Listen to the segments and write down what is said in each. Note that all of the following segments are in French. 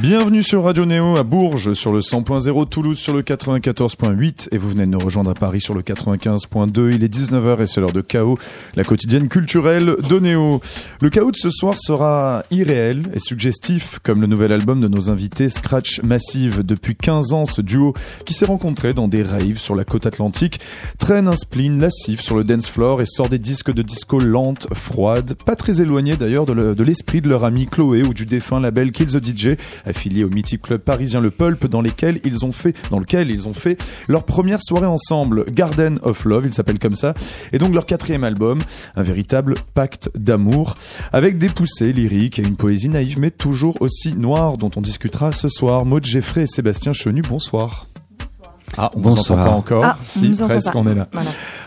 Bienvenue sur Radio Néo à Bourges sur le 100.0, Toulouse sur le 94.8 et vous venez de nous rejoindre à Paris sur le 95.2. Il est 19h et c'est l'heure de Chaos, la quotidienne culturelle de Néo. Le chaos de ce soir sera irréel et suggestif comme le nouvel album de nos invités Scratch Massive. Depuis 15 ans, ce duo qui s'est rencontré dans des raves sur la côte atlantique traîne un spleen lascif sur le dance floor et sort des disques de disco lente, froide, pas très éloignés d'ailleurs de l'esprit de leur ami Chloé ou du défunt label Kill the DJ affilié au mythique club parisien Le Pulp, dans lesquels ils ont fait, dans lequel ils ont fait leur première soirée ensemble, Garden of Love, il s'appelle comme ça, et donc leur quatrième album, un véritable pacte d'amour, avec des poussées lyriques et une poésie naïve, mais toujours aussi noire, dont on discutera ce soir. Maud Geffrey et Sébastien Chenu, bonsoir. Ah, on ne entend pas encore. Ah, si, presque, on est là.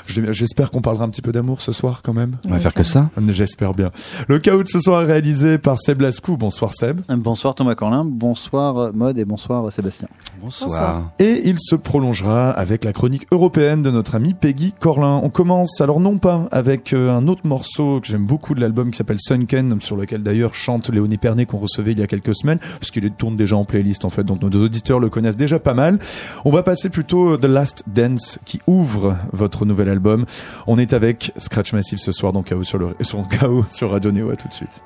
J'espère qu'on parlera un petit peu d'amour ce soir quand même. On va faire que ça. J'espère bien. Le chaos de ce soir est réalisé par Seb Lascou. Bonsoir Seb. Bonsoir Thomas Corlin. Bonsoir Mode et bonsoir Sébastien. Bonsoir. Et il se prolongera avec la chronique européenne de notre ami Peggy Corlin. On commence alors non pas avec euh, un autre morceau que j'aime beaucoup de l'album qui s'appelle Sunken, sur lequel d'ailleurs chante Léonie Pernet qu'on recevait il y a quelques semaines, parce qu'il tourne déjà en playlist en fait, donc nos auditeurs le connaissent déjà pas mal. On va passer plutôt The Last Dance qui ouvre votre nouvel On est avec Scratch Massive ce soir dans sur le sur Chaos sur Radio Neo. À tout de suite.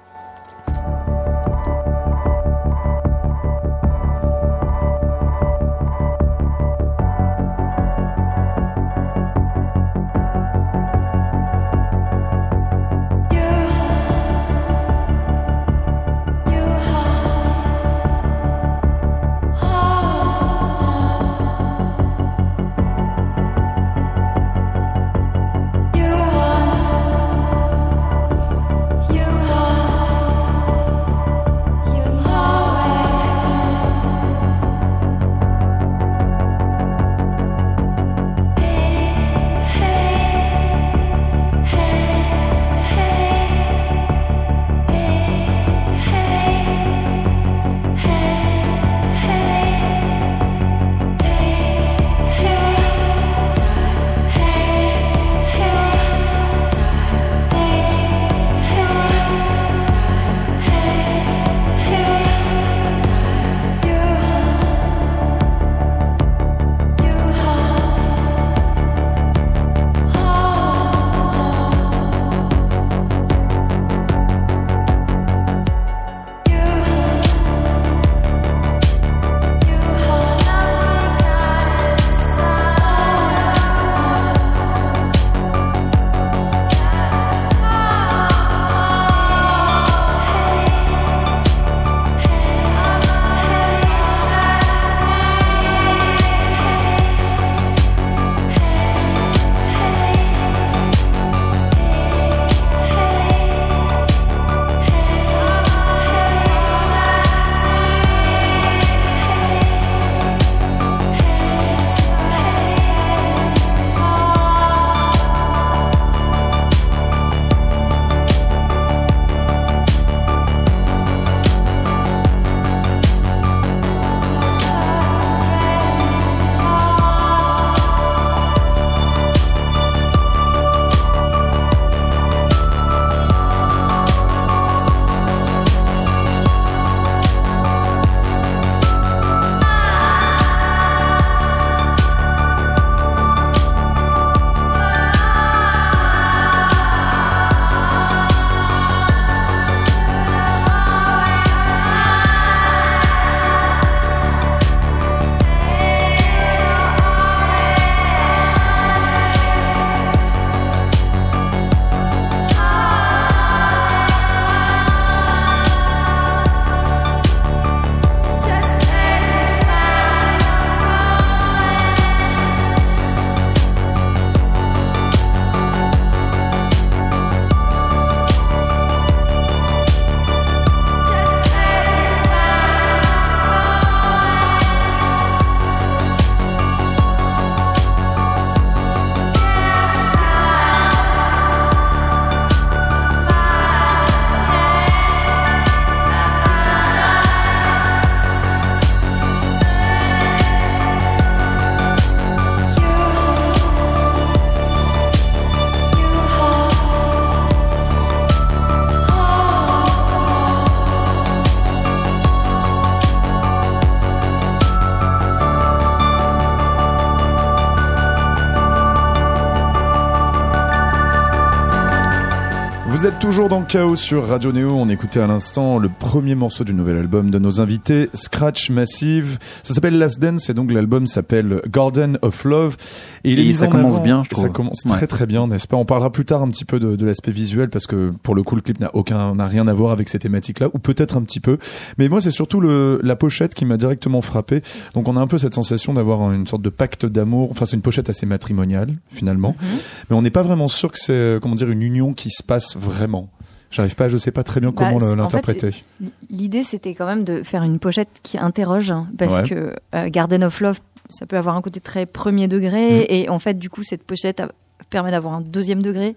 Toujours dans Chaos sur Radio Néo. On écoutait à l'instant le premier morceau du nouvel album de nos invités, Scratch Massive. Ça s'appelle Last Dance et donc l'album s'appelle Garden of Love. Et, il est ça commence bien, je trouve. Ça commence très très bien, n'est-ce pas? On parlera plus tard un petit peu de, de l'aspect visuel parce que pour le coup le clip n'a aucun, n'a rien à voir avec ces thématiques-là, ou peut-être un petit peu. Mais moi c'est surtout le, la pochette qui m'a directement frappé. Donc on a un peu cette sensation d'avoir une sorte de pacte d'amour. Enfin c'est une pochette assez matrimoniale finalement, mhm. mais on n'est pas vraiment sûr que c'est comment dire une union qui se passe vraiment. J'arrive pas, je sais pas très bien comment bah, l'interpréter. L'idée, c'était quand même de faire une pochette qui interroge, hein, parce que euh, Garden of Love, ça peut avoir un côté très premier degré, mm. et en fait, du coup, cette pochette permet d'avoir un deuxième degré,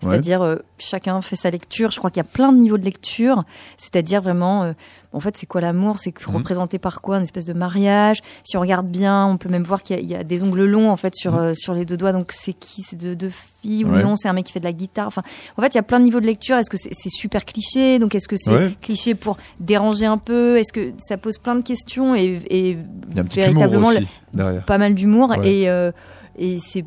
c'est-à-dire euh, chacun fait sa lecture. Je crois qu'il y a plein de niveaux de lecture, c'est-à-dire vraiment euh, en fait, c'est quoi l'amour? C'est mhm. représenté par quoi? Une espèce de mariage? Si on regarde bien, on peut même voir qu'il y, a des ongles longs en fait sur mhm. euh, sur les deux doigts. Donc c'est qui? C'est deux, deux, filles ou non? C'est un mec qui fait de la guitare? Enfin, en fait, il y a plein de niveaux de lecture. Est-ce que c'est super cliché? Donc est-ce que c'est cliché pour déranger un peu? Est-ce que ça pose plein de questions et, et il y a un petit véritablement aussi, derrière. pas mal d'humour et euh, et c'est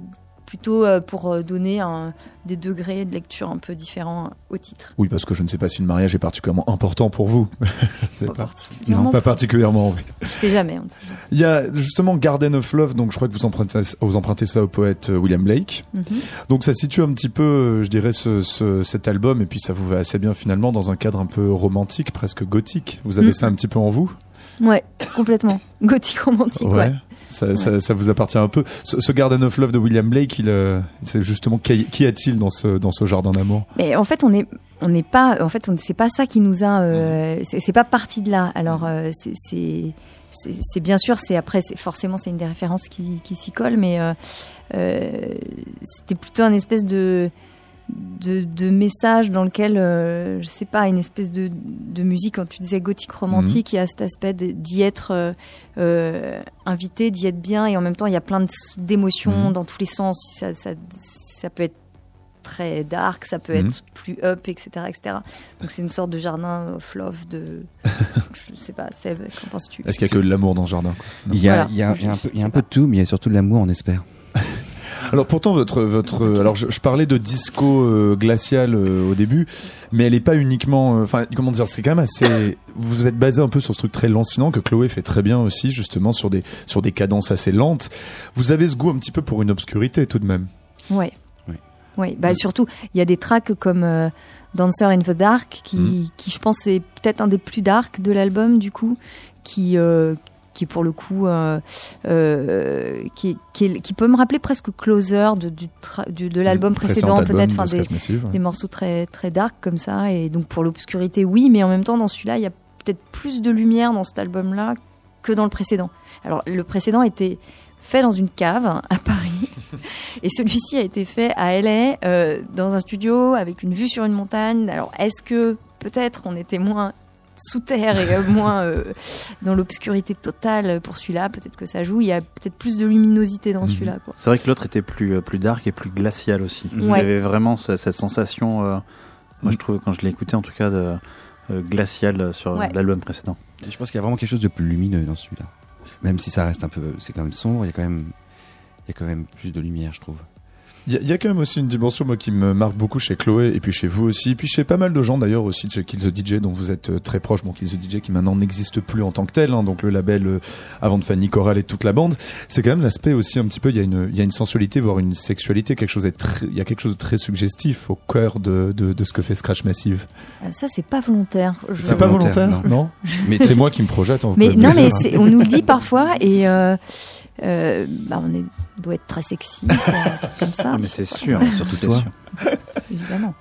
plutôt euh, pour euh, donner un, des degrés de lecture un peu différents au titre. Oui, parce que je ne sais pas si le mariage est particulièrement important pour vous. pas, particulièrement. Non, pas particulièrement. Oui. C'est jamais, on sait Il y a justement Garden of Love, donc je crois que vous empruntez, vous empruntez ça au poète euh, William Blake. Mhm. Donc ça situe un petit peu, je dirais, ce, cet album, et puis ça vous va assez bien finalement dans un cadre un peu romantique, presque gothique. Vous avez mhm. ça un petit peu en vous? Ouais, complètement. Gothique romantique, ouais. Ça, ça, ça, vous appartient un peu. Ce, Garden of Love de William Blake, il, euh, c'est justement qui, qui a-t-il dans ce dans ce jardin d'amour? Mais en fait, on est on n'est pas en fait c'est pas ça qui nous a euh, c'est pas parti de là. Alors euh, c'est c'est bien sûr c'est après c'est forcément c'est une des références qui qui s'y colle, mais euh, euh c'était plutôt un espèce de de, de messages dans lequel, euh, je sais pas, une espèce de, de musique, quand tu disais gothique romantique, mhm. il y a cet aspect d'y être euh, euh, invité, d'y être bien, et en même temps, il y a plein d'émotions mhm. dans tous les sens. Ça, ça, ça, peut être très dark, ça peut mhm. être plus up, etc. etc. Donc c'est une sorte de jardin of love, de... je sais pas, qu'en penses-tu? Est-ce qu'il y a que de l'amour dans ce jardin il y, a, il, y a, il y a un peu, il y a un peu de tout, mais il y a surtout de l'amour, on espère. Alors pourtant votre votre alors je, parlais de disco euh, glacial euh, au début, mais elle est pas uniquement euh, enfin comment dire c'est quand même assez vous êtes basé un peu sur ce truc très lancinant que Chloé fait très bien aussi justement sur des sur des cadences assez lentes. Vous avez ce goût un petit peu pour une obscurité tout de même. Ouais. Oui. Oui, bah surtout il y a des tracks comme Dancer in the Dark qui hmm. qui je pense est peut-être un des plus dark de l'album du coup qui qui pour le coup euh, euh, qui, qui, qui, peut me rappeler presque Closer de, du, de l'album précédent peut-être enfin des, des, morceaux très très dark comme ça. Et donc pour l'obscurité oui mais en même temps dans celui-là il y a peut-être plus de lumière dans cet album là que dans le précédent. Alors le précédent était fait dans une cave à Paris. Et celui-ci a été fait à LA euh, dans un studio avec une vue sur une montagne. Alors est-ce que peut-être on était moins sous terre et moins euh, dans l'obscurité totale pour celui-là. Peut-être que ça joue. Il y a peut-être plus de luminosité dans mhm. celui-là. C'est vrai que l'autre était plus, euh, plus dark et plus glacial aussi. Il y avait vraiment cette sensation, euh, moi je trouve, quand je l'ai écouté en tout cas, de, glacial sur l'album précédent. je pense qu'il y a vraiment quelque chose de plus lumineux dans celui-là. Même si ça reste un peu. C'est quand même sombre, il y a quand même, il y a quand même plus de lumière, je trouve. Il y, a quand même aussi une dimension moi qui me marque beaucoup chez Chloé et puis chez vous aussi, et puis chez pas mal de gens d'ailleurs aussi chez Kill the DJ dont vous êtes euh, très proche. Bon, Kill the DJ qui maintenant n'existe plus en tant que tel, hein, donc le label euh, avant de Fanny Coral et toute la bande. C'est quand même l'aspect aussi un petit peu. Il y a une, il y a une sensualité, voire une sexualité, quelque chose. Il y a quelque chose de très suggestif au cœur de, de, de ce que fait Scratch Massive. Euh, ça, c'est pas volontaire. C'est pas volontaire, non, Mais c'est moi qui me projette. Hein, mais non, mais on nous le dit parfois et. Euh, euh, bah on est, doit être très sexy, comme ça. Mais c'est sûr, surtout toi. Évidemment.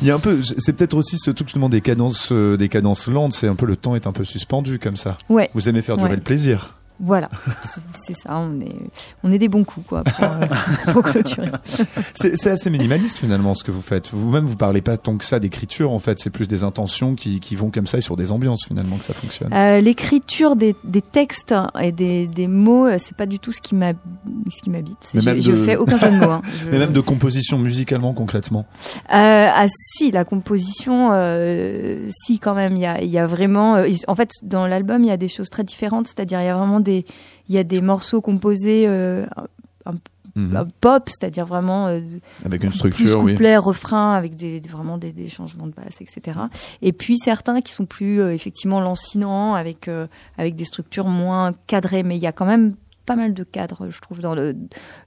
Il y a un peu, c'est peut-être aussi ce truc des cadences, euh, des cadences lentes. C'est un peu le temps est un peu suspendu comme ça. Ouais. Vous aimez faire durer le plaisir. Voilà, c'est ça, on est, on est des bons coups, quoi, pour, euh, clôturer. C'est assez minimaliste, finalement, ce que vous faites. Vous-même, vous parlez pas tant que ça d'écriture, en fait. C'est plus des intentions qui, qui, vont comme ça et sur des ambiances, finalement, que ça fonctionne. Euh, L'écriture des, des, textes et des, des mots, euh, c'est pas du tout ce qui m'habite. Je, de... fais aucun jeu de mots. Hein. Mais même de composition musicalement, concrètement euh, Ah, si, la composition, si, quand même. Il y a, y a vraiment. En fait, dans l'album, il y a des choses très différentes, c'est-à-dire, il y a vraiment il y a des morceaux composés euh, mhm. pop, c'est-à-dire vraiment avec une structure, plus couplet, refrain, avec des, vraiment des, des, changements de basse, etc. Et puis certains qui sont plus effectivement lancinants, avec avec des structures moins cadrées, mais il y a quand même pas mal de cadres, je trouve, dans le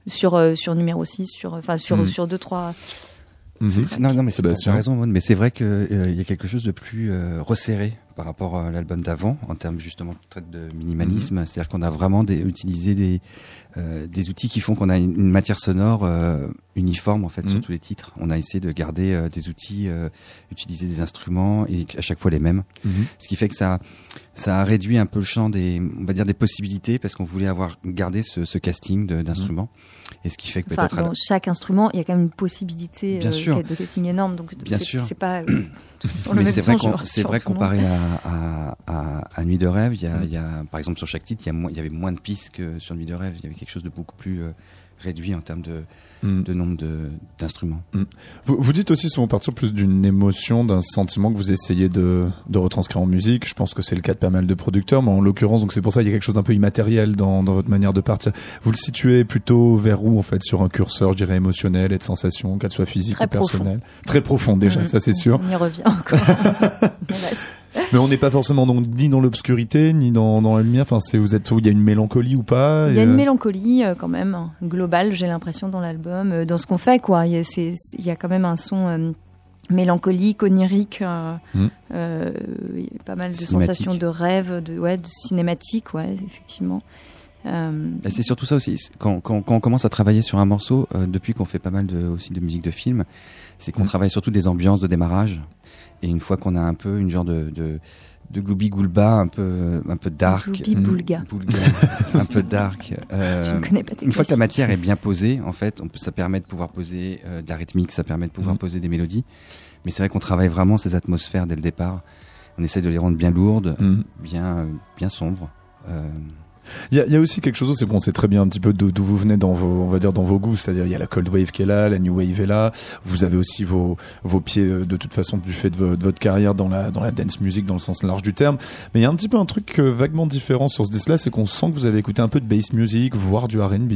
sur sur numéro 6, sur enfin sur mhm. sur deux trois Mhm. Non, non, mais c'est tu as raison, mais c'est vrai qu'il euh, y a quelque chose de plus euh, resserré par rapport à l'album d'avant, en termes justement de minimalisme. Mhm. C'est-à-dire qu'on a vraiment des, utilisé des, euh, des outils qui font qu'on a une, matière sonore euh, uniforme en fait sur mhm. tous les titres. On a essayé de garder euh, des outils, utiliser des instruments et à chaque fois les mêmes. Ce qui fait que ça, ça a réduit un peu le champ des, on va dire des possibilités parce qu'on voulait avoir gardé ce, ce casting d'instruments. Et ce qui fait que peut-être dans chaque instrument, il y a quand même une possibilité de casting énorme. Donc bien sûr, c'est pas mais c'est vrai, c'est vrai comparé à, à, à, Nuit de rêve, il y a, il y a, par exemple sur chaque titre, il y, a il y avait moins de pistes que sur Nuit de rêve. Il y avait quelque chose de beaucoup plus euh, réduit en termes de, mm. de nombre d'instruments. Mm. Vous, vous, dites aussi souvent partir plus d'une émotion, d'un sentiment que vous essayez de, de, retranscrire en musique. Je pense que c'est le cas de pas mal de producteurs, mais en l'occurrence, donc c'est pour ça qu'il y a quelque chose d'un peu immatériel dans, dans, votre manière de partir. Vous le situez plutôt vers où en fait sur un curseur, je dirais émotionnel et de sensations, qu'elles soient physiques ou personnelles? Très profond déjà, mm. ça c'est sûr. On y revient encore. Mais on n'est pas forcément ni dans l'obscurité ni dans, dans la lumière. Enfin, c'est vous êtes où il y a une mélancolie ou pas Il y a une euh, mélancolie euh, quand même globale. J'ai l'impression dans l'album, euh, dans ce qu'on fait quoi. Il y, a, il y a quand même un son mélancolique, onirique, hmm. pas mal de sensations de rêve, de ouais, de cinématique, ouais, effectivement. C'est surtout ça aussi. Quand, quand, quand, on commence à travailler sur un morceau, depuis qu'on fait pas mal de, aussi de musique de film, c'est qu'on hmm. travaille surtout des ambiances de démarrage. Et une fois qu'on a un peu une genre de, de, de gloubi goulba un peu un peu dark. Boulga. Un peu dark euh, une fois que la matière est bien posée en fait on peut, ça permet de pouvoir poser euh, de la rythmique ça permet de pouvoir mm. poser des mélodies. Mais c'est vrai qu'on travaille vraiment ces atmosphères dès le départ. On essaie de les rendre bien lourdes mm. bien euh, bien sombres euh, il y a, y a, aussi quelque chose, c'est qu'on sait très bien un petit peu d'où vous venez dans vos, on va dire dans vos goûts, c'est-à-dire il y a la cold wave qui est là, la new wave est là. Vous avez aussi vos vos pieds euh, de toute façon du fait de, votre carrière dans la dans la dance music dans le sens large du terme. Mais il y a un petit peu un truc euh, vaguement différent sur ce disque-là, c'est qu'on sent que vous avez écouté un peu de bass music, voire du R&B.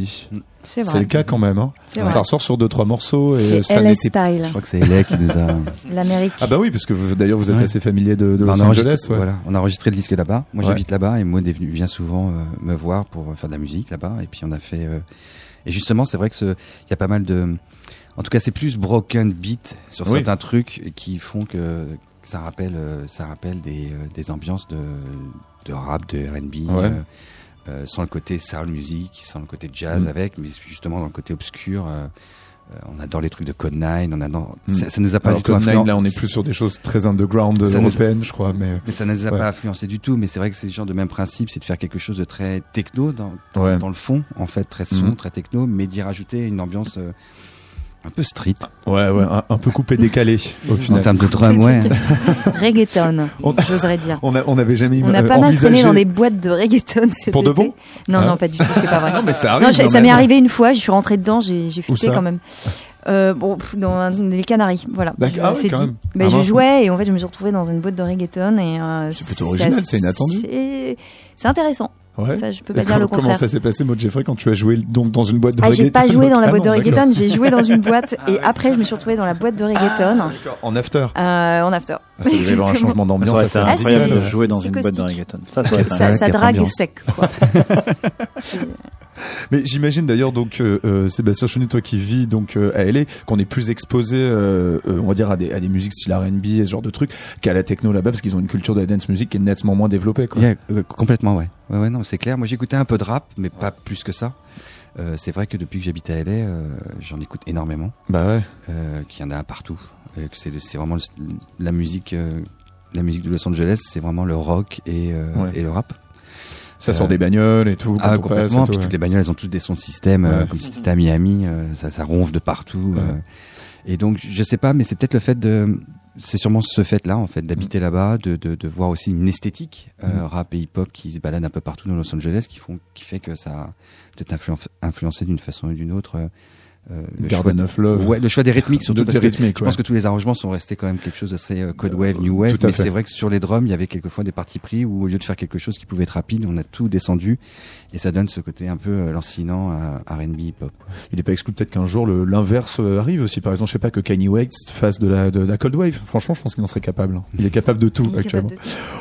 C'est le cas quand même. Hein. Ça ressort sur deux trois morceaux et ça LA style. Je crois que c'est LA qui nous a. L'Amérique. Ah bah oui, parce que d'ailleurs vous êtes assez familier de, de bah, Los Angeles. Ouais. Voilà, on a enregistré le disque là-bas. Moi j'habite là-bas et Maud est venu, vient souvent euh, me voir pour faire de la musique là-bas. Et puis on a fait. Euh, et justement, c'est vrai que il y a pas mal de. En tout cas, c'est plus broken beat sur certains trucs qui font que ça rappelle, euh, ça rappelle des, des ambiances de, de rap, de R&B. Euh, sans le côté soul music, sans le côté jazz mm. avec, mais justement dans le côté obscur. Euh, euh, on adore les trucs de Code 9, on adore. Mm. Ça, ça, nous a pas du tout influencé. Là, on est plus sur des choses très underground européennes, je crois, mais. Mais ça nous a pas influencé du tout. Mais c'est vrai que c'est le genre de même principe, c'est de faire quelque chose de très techno dans, dans, le fond, en fait, très son, mm. très techno, mais d'y rajouter une ambiance un peu street. Ouais, ouais, un, peu coupé décalé au final. En termes de drum, ouais. reggaeton, j'oserais dire. On n'avait jamais On a pas mal traîné dans des boîtes de reggaeton cet Pour de bon Non, non, ah. pas du tout, c'est pas vrai. non, mais ça arrive. Non, ça m'est arrivé une fois, je suis rentré dedans, j'ai futé quand même. Euh, bon, dans les Canaries, voilà. Ah oui, dit. Mais je jouais et en fait, je me suis retrouvée dans une boîte de reggaeton et. Euh, c'est plutôt original, c'est inattendu. C'est intéressant. Ouais. Ça, je peux pas dire le contraire. Comment ça s'est passé, moi, Jeffrey, quand tu as joué donc dans une boîte de ah, reggaeton J'ai pas joué dans la boîte de reggaeton, j'ai joué dans une boîte et après, je me suis retrouvée dans la boîte de reggaeton. Ah, en after. Euh, en after. Ah, ça devait avoir un changement d'ambiance. Ça, c'est incroyable de jouer dans une boîte de reggaeton. Ça, ça, ça drague sec, quoi. Mais j'imagine d'ailleurs donc euh, euh, Sébastien Chenu, toi qui vis donc euh, à LA, qu'on est plus exposé, euh, on va dire à des, à des musiques style R&B et ce genre de trucs qu'à la techno là-bas parce qu'ils ont une culture de la dance music qui est nettement moins développée. Quoi. complètement, ouais. Ouais, ouais, non, c'est clair. Moi, j'écoutais un peu de rap, mais pas plus que ça. c'est vrai que depuis que j'habite à LA, j'en écoute énormément. Bah ouais. qu'il y en a partout. que c'est, c'est vraiment la musique, la musique de Los Angeles, c'est vraiment le rock et, et le rap. Ça sort des bagnoles et tout. Ah, complètement. puis toutes les bagnoles, elles ont toutes des sons de système, euh, comme si c'était à Miami. Euh, ça, ça ronfle de partout. Euh. et donc, je sais pas, mais c'est peut-être le fait de, c'est sûrement ce fait-là, en fait, d'habiter mm. là-bas, de, de, de, voir aussi une esthétique mm. rap et hip-hop qui se balade un peu partout dans Los Angeles, qui font, qui fait que ça a peut-être influencé d'une façon ou d'une autre euh, le Garden choix, of Love. Ouais, le choix des rythmiques surtout parce que je pense que tous les arrangements sont restés quand même quelque chose d'assez euh, code wave, new wave. Mais c'est vrai que sur les drums, il y avait quelquefois des parties pris où au lieu de faire quelque chose qui pouvait être rapide, on a tout descendu et ça donne ce côté un peu euh, lancinant à R&B hip hop. Il est pas exclu peut-être qu'un jour l'inverse euh, arrive aussi. Par exemple, je sais pas que Kanye West fasse de la, de, la cold wave. Franchement, je pense qu'il en serait capable. Il est capable de tout actuellement.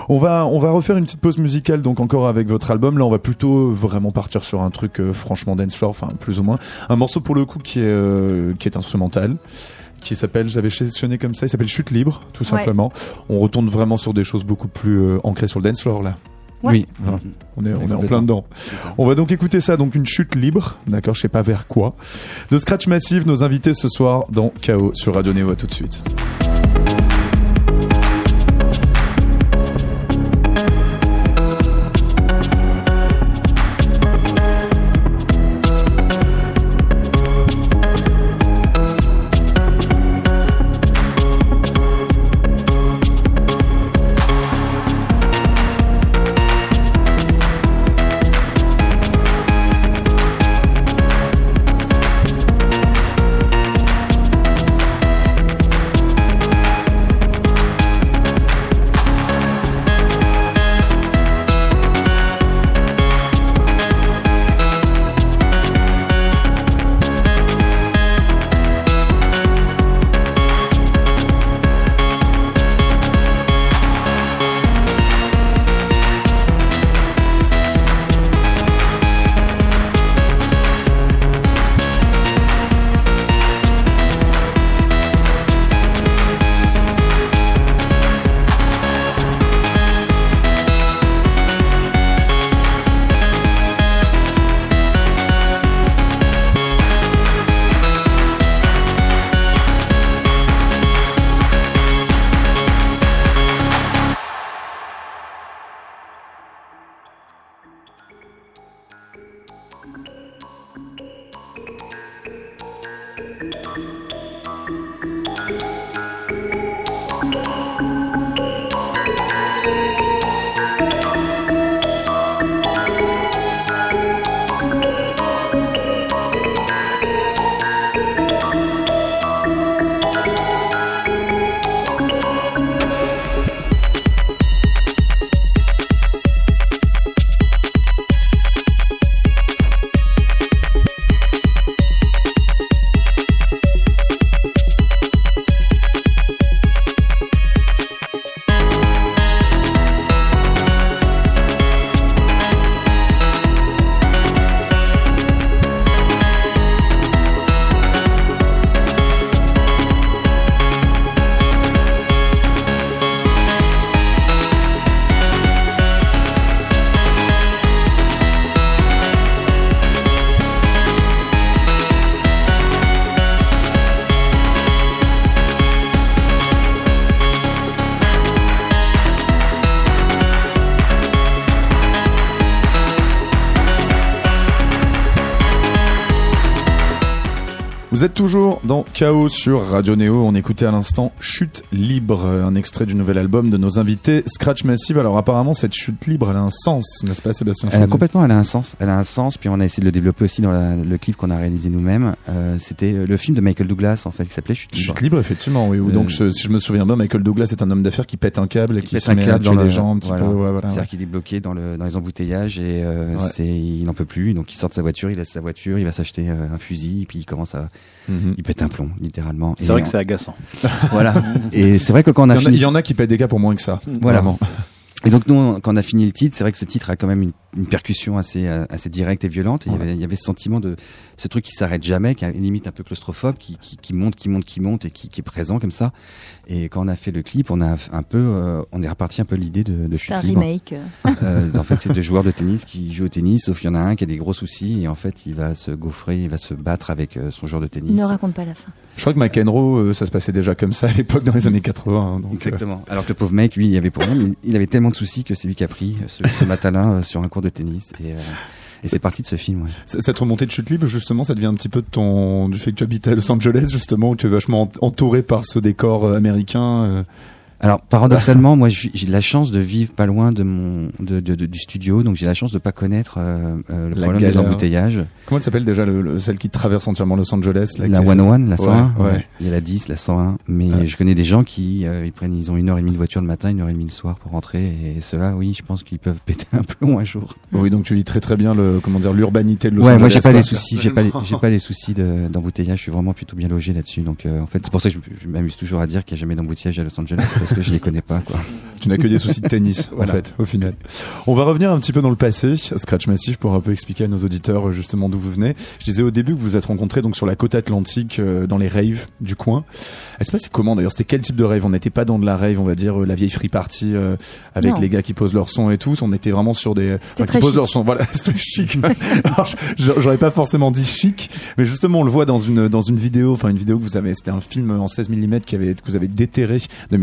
On va on va refaire une petite pause musicale donc encore avec votre album. Là, on va plutôt vraiment partir sur un truc franchement dance floor, enfin plus ou moins. Un morceau pour le coup qui est qui est instrumental qui s'appelle, j'avais sélectionné comme ça, il s'appelle Chute libre, tout simplement. On retourne vraiment sur des choses beaucoup plus euh, ancrées sur le dance floor là. Oui, on est, on est en plein dedans. On va donc écouter ça, donc une chute libre, d'accord, je sais pas vers quoi. De Scratch Massive, nos invités ce soir dans Chaos sur Radio Néo, à tout de suite. Dans Chaos sur Radio Néo. On écoutait à l'instant Chute libre, un extrait du nouvel album de nos invités Scratch Massive. Alors apparemment cette chute libre, elle a un sens, n'est-ce pas Sébastien Elle a complètement, elle a un sens. Elle a un sens. Puis on a essayé de le développer aussi dans le clip qu'on a réalisé nous-mêmes. Euh, C'était le film de Michael Douglas en fait qui s'appelait Chute libre. Chute libre, effectivement. Oui. Euh, donc si je me souviens bien, Michael Douglas est un homme d'affaires qui pète un câble et qui, se met à tuer des gens un petit peu. voilà, C'est-à-dire qu'il est bloqué dans, le, dans les embouteillages et euh, c'est il n'en peut plus. Donc il sort de sa voiture, il laisse sa voiture, il va s'acheter un fusil et puis il commence à mhm. il pète un plomb, littéralement. C'est vrai que c'est agaçant. voilà. Et c'est vrai que quand on a il fini, il y en a qui pètent des cas pour moins que ça. Voilà. Et donc nous, quand on a fini le titre, c'est vrai que ce titre a quand même une, une percussion assez assez directe et violente. Et il, y avait, il y avait ce sentiment de ce truc qui s'arrête jamais, qui a une limite un peu claustrophobe, qui, qui, qui monte, qui monte, qui monte et qui, qui, est présent comme ça. Et quand on a fait le clip, on a un peu, euh, on est reparti un peu l'idée de, de chute un remake. Euh, en fait, c'est deux joueurs de tennis qui jouent au tennis, sauf qu'il y en a un qui a des gros soucis et en fait, il va se gaufrer, il va se battre avec euh, son joueur de tennis. Ne raconte pas la fin. Je crois que McEnroe, euh, ça se passait déjà comme ça à l'époque dans les années 80. Hein, donc Exactement. Alors que le pauvre mec, lui, il y avait pour lui, il avait tellement de soucis que c'est lui qui a pris ce, ce matin-là sur un cours de tennis et et c'est parti de ce film. Ouais. Cette remontée de chute libre, justement, ça devient un petit peu de ton du fait que tu habites à Los Angeles, justement, où tu es vachement entouré par ce décor euh, américain. Euh. Alors paradoxalement, moi j'ai la chance de vivre pas loin de mon de, de, du studio, donc j'ai la chance de pas connaître euh, euh, le problème des embouteillages. Comment elle s'appelle déjà le, celle qui traverse entièrement Los Angeles La, la 101, la 101. Ouais, Il y a la 10, la 101. Mais je connais des gens qui euh, ils prennent, ils ont une heure et demie de voiture le matin, une heure et demie le soir pour rentrer, et ceux-là, oui, je pense qu'ils peuvent péter un plomb un jour. Oui, donc tu lis très très bien le comment dire l'urbanité de Los ouais, Angeles. moi j'ai pas les soucis, j'ai pas les, j'ai pas les soucis d'embouteillage. je suis vraiment plutôt bien logé là-dessus. Donc en fait, c'est pour ça que je, m'amuse toujours à dire qu'il n'y a jamais d'embouteillage à Los Angeles parce que je les connais pas. Tu n'as que des soucis de tennis, en fait, au final. On va revenir un petit peu dans le passé, Scratch Massif, pour un peu expliquer à nos auditeurs euh, justement d'où vous venez. Je disais au début que vous vous êtes rencontrés donc sur la côte atlantique, euh, dans les raves du coin. Est-ce que c'est comment d'ailleurs? C'était quel type de rave? On n'était pas dans de la rave, on va dire euh, la vieille free party avec les gars qui posent leur son et tout. On était vraiment sur des enfin, qui posent leur son. Voilà, c'était chic. J'aurais pas forcément dit chic, mais justement on le voit dans une dans une vidéo, enfin une vidéo que vous avez, c'était un film en 16 mm qui avait que vous avez déterré de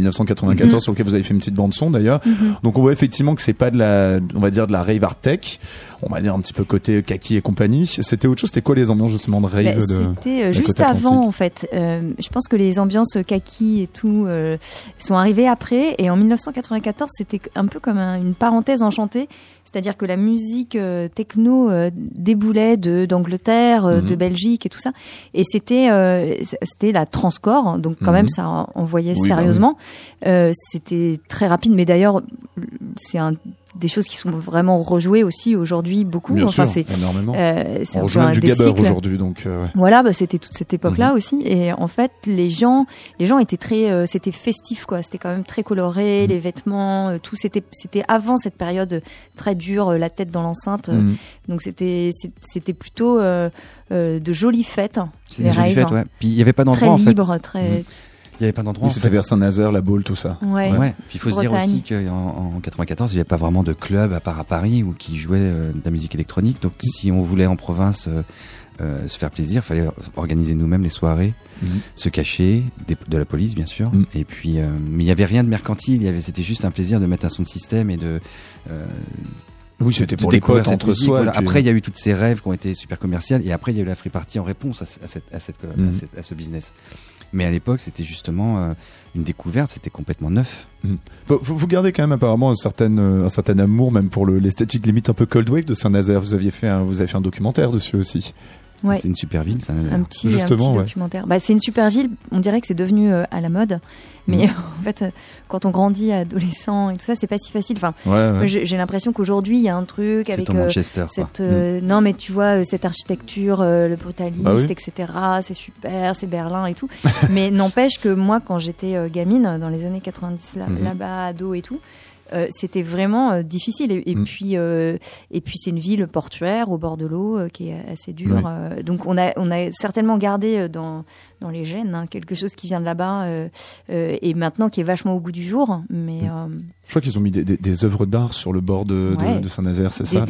1994 mhm. sur lequel vous avez fait une petite bande son d'ailleurs. Mhm. Donc on voit effectivement que c'est pas de la, on va dire de la rave art tech. On va dire un petit peu côté kaki et compagnie. C'était autre chose. C'était quoi les ambiances justement de rave bah, C'était euh, juste avant en fait. Euh, je pense que les ambiances kaki et tout euh, sont arrivées après. Et en 1994, c'était un peu comme une parenthèse enchantée. C'est-à-dire que la musique techno déboulait de d'Angleterre, de mhm. Belgique et tout ça, et c'était c'était la transcore, donc quand même mhm. ça envoyait bah sérieusement. c'était très rapide, mais d'ailleurs c'est un des choses qui sont vraiment rejouées aussi aujourd'hui beaucoup. Bien enfin, c'est énormément. Euh, On joue même du gabber aujourd'hui, donc. Euh, voilà, bah, c'était toute cette époque-là mhm. aussi, et en fait, les gens, les gens étaient très, euh, c'était festif, quoi. C'était quand même très coloré, mhm. les vêtements, euh, tout. C'était, c'était avant cette période très dure, la tête dans l'enceinte. Mhm. Donc c'était, c'était plutôt de jolies fêtes. Les jolies fêtes, ouais. Puis il y avait pas d'endroit en fait. Libre, très il n'y avait pas d'endroit. C'était vers Saint-Nazaire, la Baule, tout ça. Ouais. ouais. Puis il faut se dire aussi qu'en en 94, il n'y avait pas vraiment de club à part à Paris où qui jouait euh, de la musique électronique. Donc si on voulait en province euh, euh, se faire plaisir, il fallait organiser nous-mêmes les soirées, mhm. se cacher de la police bien sûr. Mhm. Et puis, mais il n'y avait rien de mercantile. Il y avait, c'était juste un plaisir de mettre un son de système et de oui, c'était pour les potes entre soi. Après, il y a eu toutes ces rêves qui ont été super commerciales, et après, il y a eu la free party en réponse à, cette, à, cette, à, mhm. à ce business. Mais à l'époque, c'était justement euh, une découverte, c'était complètement neuf. Vous, vous, gardez quand même apparemment un certain, euh, un certain amour, même pour l'esthétique limite un peu cold wave de Saint-Nazaire. Vous aviez vous avez fait un documentaire dessus aussi. Ouais. C'est une super ville, Saint-Nazaire. Un petit, Justement, un petit documentaire. Bah, c'est une super ville. On dirait que c'est devenu euh, à la mode. Mais mm. en fait, euh, quand on grandit adolescent et tout ça, c'est pas si facile. Enfin, j'ai l'impression qu'aujourd'hui, il y a un truc avec euh, cette. Euh, mm. Non, mais tu vois, cette architecture, le brutaliste, bah etc. C'est super, c'est Berlin et tout. mais n'empêche que moi, quand j'étais gamine, dans les années 90, mm-hmm. là-bas, ado et tout, euh, c'était vraiment euh, difficile. Et, mm. puis, euh, et puis c'est une ville portuaire au bord de l'eau qui est assez dure. donc on a, on a certainement gardé dans, dans les gènes hein, quelque chose qui vient de là-bas et maintenant qui est vachement au goût du jour. Mais mm. je crois qu'ils ont mis des, des, œuvres d'art sur le bord de, de, Saint-Nazaire, c'est ça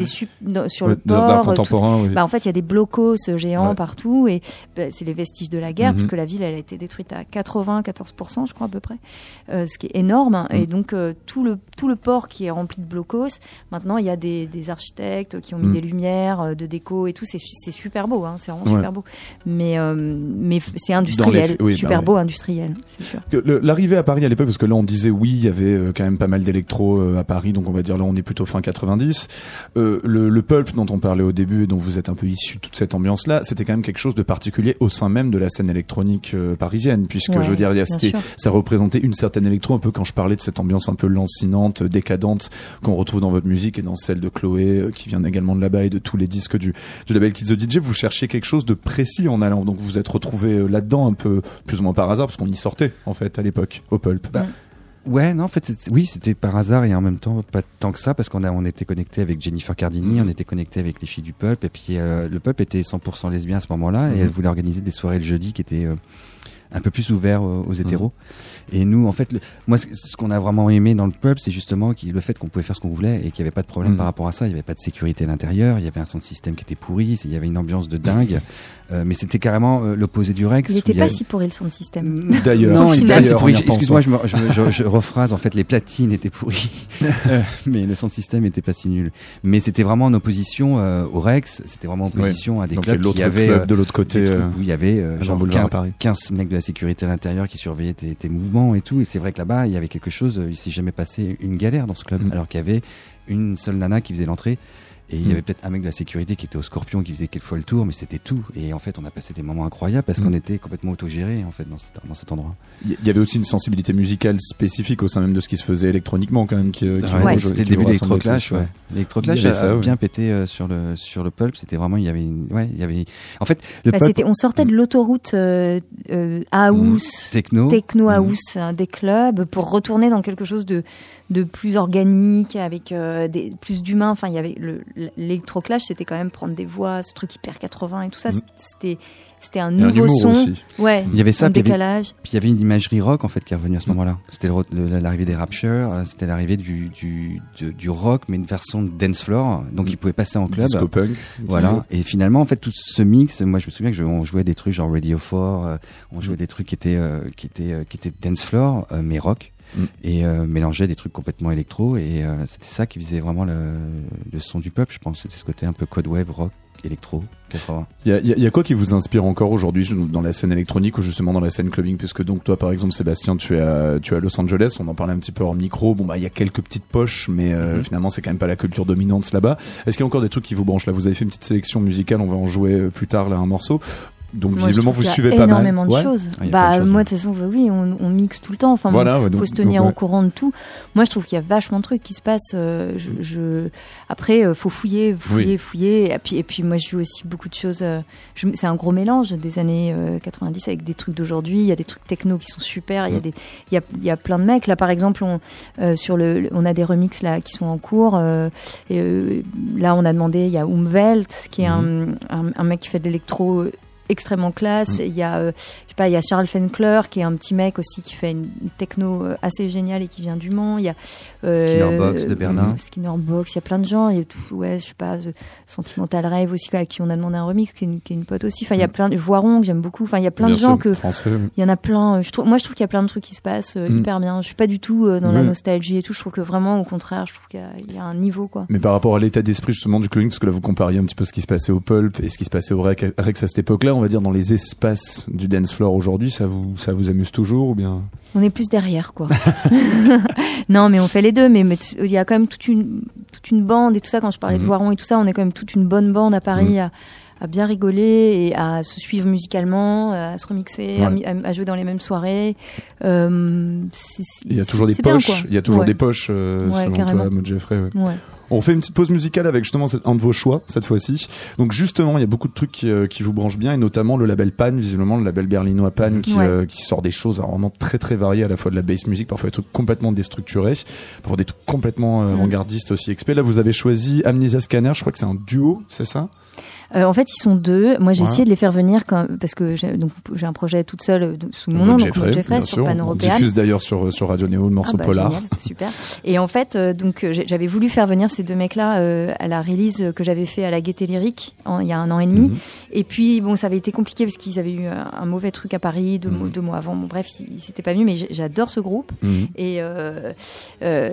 Sur le bord. contemporain. Bah, en fait, il y a des blocos géants partout et bah, c'est les vestiges de la guerre mm-hmm. parce que la ville elle a été détruite à 80-14%, je crois à peu près, ce qui est énorme. Et mm. donc tout le tout le port qui est rempli de blocos. Maintenant, il y a des, architectes qui ont mis mm. des lumières, euh, de déco et tout. C'est super beau, hein, c'est vraiment super beau. Mais, euh, mais c'est industriel, bah super beau industriel, c'est sûr. L'arrivée à Paris à l'époque, parce que là on disait oui, il y avait euh, quand même pas mal d'électro à Paris, donc on va dire là on est plutôt fin 90. le, le pulp dont on parlait au début et dont vous êtes un peu issu, toute cette ambiance-là, c'était quand même quelque chose de particulier au sein même de la scène électronique parisienne, puisque je veux dire, ça représentait une certaine électro, un peu quand je parlais de cette ambiance un peu lancinante décadente qu'on retrouve dans votre musique et dans celle de Chloé euh, qui vient également de là-bas et de tous les disques du, du label Kids the DJ. Vous cherchiez quelque chose de précis en allant, donc vous êtes retrouvé euh, là-dedans un peu plus ou moins par hasard parce qu'on y sortait en fait à l'époque au Pulp. Bah, ouais, non, en fait, oui, c'était par hasard et en même temps pas tant que ça parce qu'on a, on était connecté avec Jennifer Cardini, on était connecté avec les filles du Pulp et puis euh, le Pulp était 100% lesbien à ce moment-là et mhm. elle voulait organiser des soirées le jeudi qui étaient un peu plus ouvert aux, hétéros. Et nous, en fait, moi, ce qu'on a vraiment aimé dans le pub, c'est justement le fait qu'on pouvait faire ce qu'on voulait et qu'il n'y avait pas de problème mm. par rapport à ça. Il n'y avait pas de sécurité à l'intérieur, il y avait un son de système qui était pourri, il y avait une ambiance de dingue. Euh, mais c'était carrément euh, l'opposé du Rex. Il n'était pas si pourri le son de système. D'ailleurs. Non, il était pourri. Excuse-moi, je, je, je, rephrase. En fait, les platines étaient pourries, euh, mais le son de système était pas si nul. Mais c'était vraiment en opposition au Rex. C'était vraiment en opposition à des clubs qui avaient de l'autre côté. où il y avait genre 15, 15, mecs de la sécurité à l'intérieur qui surveillait tes, tes, mouvements et tout. Et c'est vrai que là-bas, il y avait quelque chose. Il s'est jamais passé une galère dans ce club, mm. alors qu'il y avait une seule nana qui faisait l'entrée. Et il y mm. avait peut-être un mec de la sécurité qui était au Scorpion qui faisait quelquefois le tour, mais c'était tout. Et en fait, on a passé des moments incroyables parce qu'on mm. était complètement autogéré en fait dans cet, dans cet endroit. Il y avait aussi une sensibilité musicale spécifique au sein même de ce qui se faisait électroniquement quand même. Qui, qui c'était le début de l'Electroclash. Ouais. L'Electroclash a, bien pété euh, sur le sur le pulp. C'était vraiment il y avait une, ouais il y avait en fait le bah, pulp, on sortait de l'autoroute euh, euh, house techno techno house hein, des clubs pour retourner dans quelque chose de de plus organique, avec euh, des, plus d'humains. Enfin, il y avait l'électroclash, c'était quand même prendre des voix, ce truc hyper 80 et tout ça. Mm. C'était c'était un nouveau son. Aussi. Ouais. Il y avait ça, décalage. Puis il y avait une imagerie rock en fait qui est revenue à ce mm. moment-là. C'était l'arrivée des Rapture, euh, c'était l'arrivée du, du, du, rock, mais une version de dance floor, donc mm. il pouvait passer en club. Disco punk. Voilà. Et finalement, en fait, tout ce mix, moi je me souviens que on jouait des trucs genre Radio 4, euh, on jouait des trucs qui étaient qui étaient qui étaient dance floor, mais rock. Mm. et euh, mélangeait des trucs complètement électro. Et euh, c'était ça qui faisait vraiment le, le, son du peuple je pense. C'était ce côté un peu code wave rock électro il y a, y a, quoi qui vous inspire encore aujourd'hui dans la scène électronique ou justement dans la scène clubbing? Puisque donc toi par exemple Sébastien tu es à, tu es à Los Angeles. On en parlait un petit peu en micro. Bon bah il y a quelques petites poches mais euh, mm-hmm. finalement c'est quand même pas la culture dominante là-bas. Est-ce qu'il y a encore des trucs qui vous branchent? Là vous avez fait une petite sélection musicale. On va en jouer plus tard là un morceau donc visiblement vous suivez pas mal. énormément de choses. Ah, bah moi de toute façon oui on, on, mixe tout le temps. Enfin voilà, faut se tenir au courant de tout. Moi je trouve qu'il y a vachement de trucs qui se passent. Euh, je, je, Après euh, faut fouiller, fouiller, fouiller. Et puis et puis moi je joue aussi beaucoup de choses. Euh, c'est un gros mélange des années 90 avec des trucs d'aujourd'hui. Il y a des trucs techno qui sont super. Il y a mm. des il y a, il y a plein de mecs là par exemple on sur le on a des remixes là qui sont en cours. et, là on a demandé il y a Umwelt qui est mm. un, un, un mec qui fait de l'électro extrêmement classe. Mm. Il y a, euh, je sais pas, il y a Charles Fenkler qui est un petit mec aussi qui fait une techno euh, assez géniale et qui vient du Mans. Il y a euh, Skinnerbox de Berlin. Skinnerbox, il y a plein de gens. Il y a tout, ouais, je sais pas, Sentimental Rave aussi à qui on a demandé un remix, qui est une, qui est une pote aussi. Enfin, il y a mm. plein de Voiron que j'aime beaucoup. Enfin, il y a plein de gens que il y en a plein. Je trouve, moi, je trouve qu'il y a plein de trucs qui se passent mm. hyper bien. Je suis pas du tout dans la nostalgie et tout. Je trouve que vraiment, au contraire, je trouve qu'il y, a un niveau quoi. Mais par rapport à l'état d'esprit justement du clubbing, parce que là vous compariez un petit peu ce qui se passait au Pulp et ce qui se passait au Rex à cette époque-là, on va dire dans les espaces du dance floor aujourd'hui, ça vous ça vous amuse toujours ou bien? On est plus derrière quoi. non, mais on fait les deux mais il y a quand même toute une toute une bande et tout ça quand je parlais de mhm. Voiron et tout ça, on est quand même toute une bonne bande à Paris mhm. à, bien rigoler et à se suivre musicalement, à se remixer, à, jouer dans les mêmes soirées. Euh, il y a toujours des poches, il y a toujours des poches euh, selon toi, Maud Jeffrey. On fait une petite pause musicale avec justement un de vos choix cette fois-ci. Donc justement, il y a beaucoup de trucs qui, euh, qui, vous branchent bien et notamment le label Pan, visiblement le label berlinois Pan qui, euh, qui sort des choses vraiment très très variées, à la fois de la bass music, parfois des trucs complètement déstructurés, parfois des trucs complètement euh, avant-gardistes aussi experts. Là, vous avez choisi Amnesia Scanner, je crois que c'est un duo, c'est ça? Euh, en fait, ils sont deux. Moi, j'ai essayé de les faire venir quand, parce que j'ai, donc j'ai un projet toute seule euh, sous mon nom, donc Jeffrey, sur Pan On diffuse d'ailleurs sur sur Radio Néo le morceau ah bah, Polar. Génial, super. Et en fait, euh, donc j'avais voulu faire venir ces deux mecs-là euh, à la release que j'avais fait à la Gaieté Lyrique il y a un an et demi. Mhm. Et puis bon, ça avait été compliqué parce qu'ils avaient eu un, mauvais truc à Paris deux, mois, mhm. deux mois avant. Bon, bref, c'était pas mieux, mais j'adore ce groupe mhm. et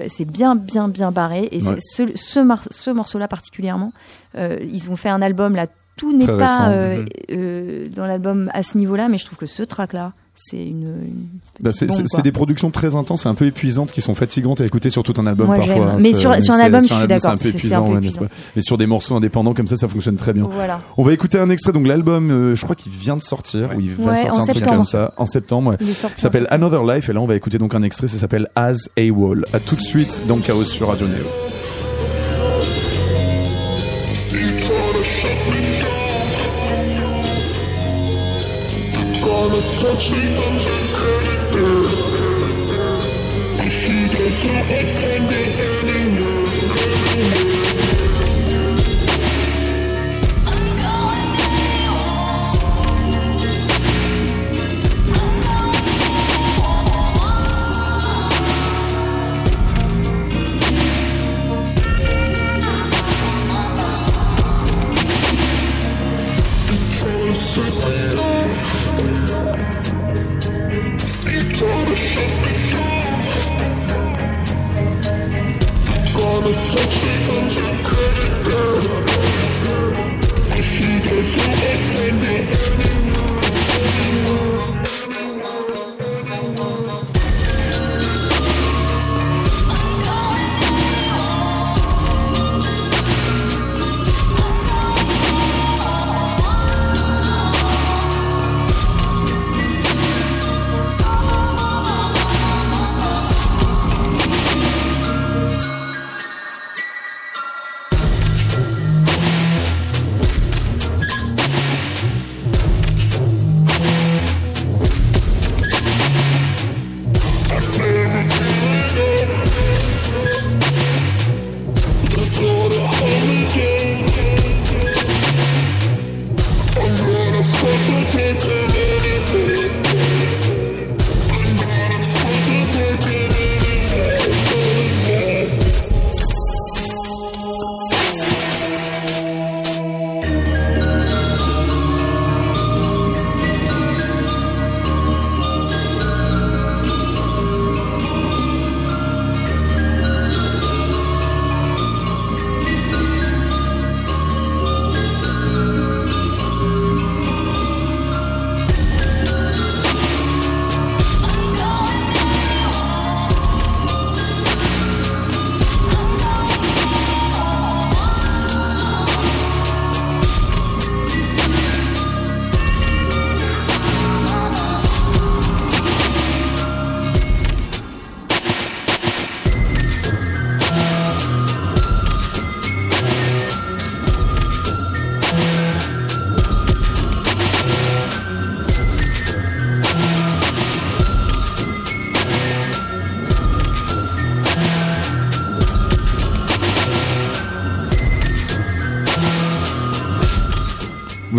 c'est bien, bien, bien barré. Et ce, ce, ce morceau-là particulièrement, ils ont fait un album là tout n'est pas euh, mhm. euh, dans l'album à ce niveau-là, mais je trouve que ce track-là, c'est une. bah c'est des productions très intenses et un peu épuisantes qui sont fatigantes à écouter sur tout un album parfois. Hein, mais sur, sur un album, je suis d'accord. C'est un peu épuisant, ouais, pas? Mais sur des morceaux indépendants comme ça, ça fonctionne très bien. Voilà. On va écouter un extrait. Donc l'album, euh, je crois qu'il vient de sortir, ou il va sortir un truc comme ça en septembre. Il s'appelle Another Life et là on va écouter donc un extrait. Ça s'appelle As a Wall. À tout de suite dans Chaos sur Radio Neo. sexy and the dirty. I see that girl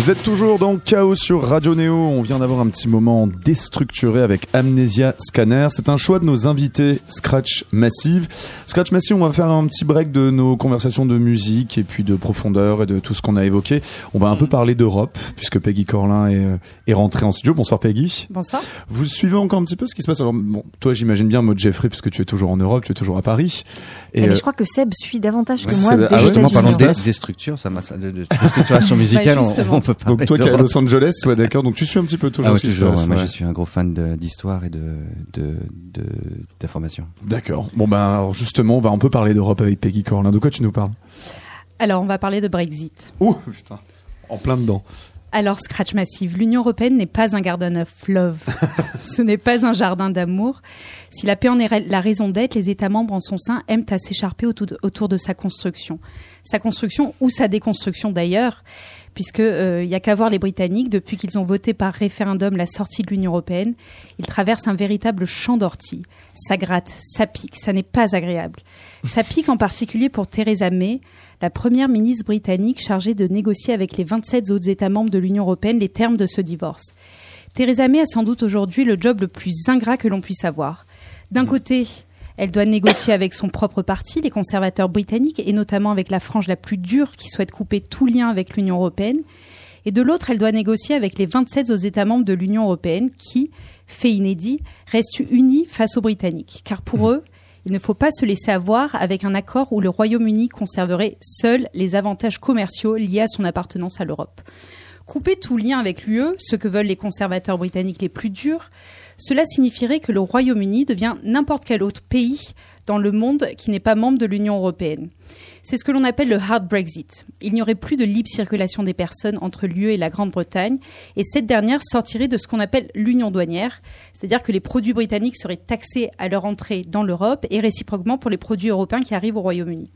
Vous êtes toujours dans Chaos sur Radio Néo. On vient d'avoir un petit moment déstructuré avec Amnesia Scanner. C'est un choix de nos invités Scratch Massive. Scratch Massive, on va faire un petit break de nos conversations de musique et puis de profondeur et de tout ce qu'on a évoqué. On va un peu parler d'Europe puisque Peggy Corlin est, euh, est rentrée en studio. Bonsoir Peggy. Bonsoir. Vous suivez encore un petit peu ce qui se passe Alors bon, toi j'imagine bien mode Jeffrey puisque tu es toujours en Europe, tu es toujours à Paris. Et mais je euh, crois que Seb suit davantage que moi. Ah justement, parlant des, des structures, ça m'a de, de, structuration musicale, on, donc toi qui es à Los Angeles, ouais, d'accord. Donc tu suis un petit peu toujours. Ah, toujours. Moi, je suis un gros fan d'histoire et de d'information. D'accord. Bon ben alors justement, on va un peu parler d'Europe avec Peggy Corlin. De quoi tu nous parles? Alors on va parler de Brexit. Ouh putain, en plein dedans. Alors, Scratch Massive, l'Union européenne n'est pas un garden of love. Ce n'est pas un jardin d'amour. Si la paix en est la raison d'être, les États membres en son sein aiment à s'écharper autour de sa construction. Sa construction ou sa déconstruction d'ailleurs puisque euh, il y a qu'à voir les Britanniques depuis qu'ils ont voté par référendum la sortie de l'Union européenne, ils traversent un véritable champ d'ortie. Ça gratte, ça pique, ça n'est pas agréable. Ça pique en particulier pour Theresa May, la première ministre britannique chargée de négocier avec les 27 autres États membres de l'Union européenne les termes de ce divorce. Theresa May a sans doute aujourd'hui le job le plus ingrat que l'on puisse avoir. D'un côté, elle doit négocier avec son propre parti, les conservateurs britanniques, et notamment avec la frange la plus dure qui souhaite couper tout lien avec l'Union européenne. Et de l'autre, elle doit négocier avec les 27 autres États membres de l'Union européenne qui, fait inédit, restent unis face aux Britanniques. Car pour eux, il ne faut pas se laisser avoir avec un accord où le Royaume-Uni conserverait seul les avantages commerciaux liés à son appartenance à l'Europe. Couper tout lien avec l'UE, ce que veulent les conservateurs britanniques les plus durs, cela signifierait que le Royaume-Uni devient n'importe quel autre pays dans le monde qui n'est pas membre de l'Union européenne. C'est ce que l'on appelle le hard Brexit. Il n'y aurait plus de libre circulation des personnes entre l'UE et la Grande-Bretagne, et cette dernière sortirait de ce qu'on appelle l'union douanière, c'est-à-dire que les produits britanniques seraient taxés à leur entrée dans l'Europe et réciproquement pour les produits européens qui arrivent au Royaume-Uni.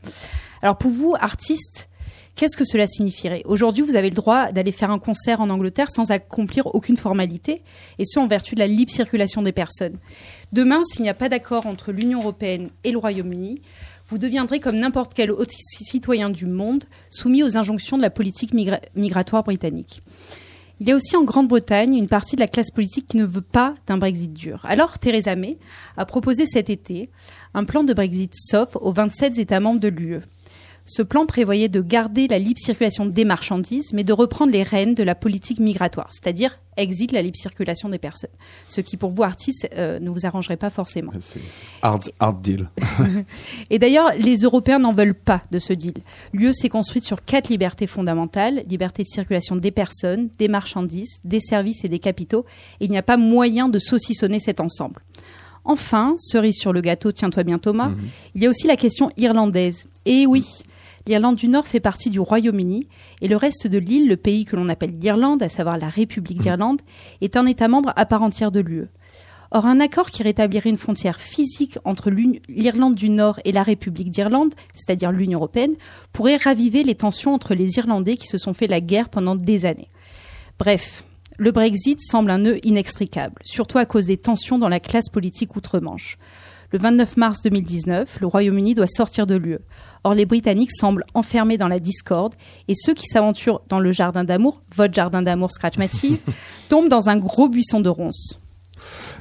Alors pour vous, artistes, Qu'est-ce que cela signifierait Aujourd'hui, vous avez le droit d'aller faire un concert en Angleterre sans accomplir aucune formalité, et ce en vertu de la libre circulation des personnes. Demain, s'il n'y a pas d'accord entre l'Union européenne et le Royaume-Uni, vous deviendrez comme n'importe quel autre citoyen du monde soumis aux injonctions de la politique migratoire britannique. Il y a aussi en Grande-Bretagne une partie de la classe politique qui ne veut pas d'un Brexit dur. Alors Theresa May a proposé cet été un plan de Brexit soft aux 27 États membres de l'UE. Ce plan prévoyait de garder la libre circulation des marchandises, mais de reprendre les rênes de la politique migratoire, c'est-à-dire exit la libre circulation des personnes. Ce qui, pour vous, artistes, euh, ne vous arrangerait pas forcément. Hard, hard deal. et d'ailleurs, les Européens n'en veulent pas de ce deal. L'UE s'est construite sur quatre libertés fondamentales liberté de circulation des personnes, des marchandises, des services et des capitaux. Et il n'y a pas moyen de saucissonner cet ensemble. Enfin, cerise sur le gâteau, tiens-toi bien Thomas, mhm. il y a aussi la question irlandaise. Et oui, l'Irlande du Nord fait partie du Royaume-Uni et le reste de l'île, le pays que l'on appelle l'Irlande, à savoir la République mmh. d'Irlande, est un État membre à part entière de l'UE. Or, un accord qui rétablirait une frontière physique entre l'Irlande du Nord et la République d'Irlande, c'est-à-dire l'Union européenne, pourrait raviver les tensions entre les Irlandais qui se sont fait la guerre pendant des années. Bref, le Brexit semble un nœud inextricable, surtout à cause des tensions dans la classe politique outre-Manche. Le 29 mars 2019, le Royaume-Uni doit sortir de l'UE. Or, les Britanniques semblent enfermés dans la discorde et ceux qui s'aventurent dans le jardin d'amour, votre jardin d'amour Scratch Massive, tombent dans un gros buisson de ronces.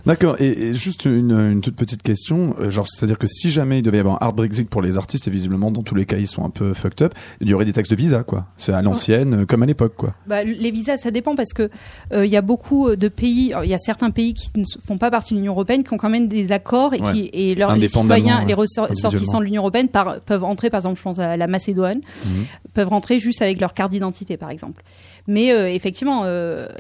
D'accord. Et, juste une, toute petite question, euh, genre c'est-à-dire que si jamais il devait y avoir un hard Brexit pour les artistes, et visiblement dans tous les cas ils sont un peu fucked up, il y aurait des taxes de visa, quoi. C'est à l'ancienne, euh, comme à l'époque, quoi. Bah, les visas, ça dépend parce que euh, il y a beaucoup de pays, il y a certains pays qui ne font pas partie de l'Union européenne qui ont quand même des accords et qui et leurs les citoyens, les ressortissants de l'Union européenne peuvent entrer, par exemple, je pense à la Macédoine, mhm. peuvent rentrer juste avec leur carte d'identité, par exemple. Mais effectivement,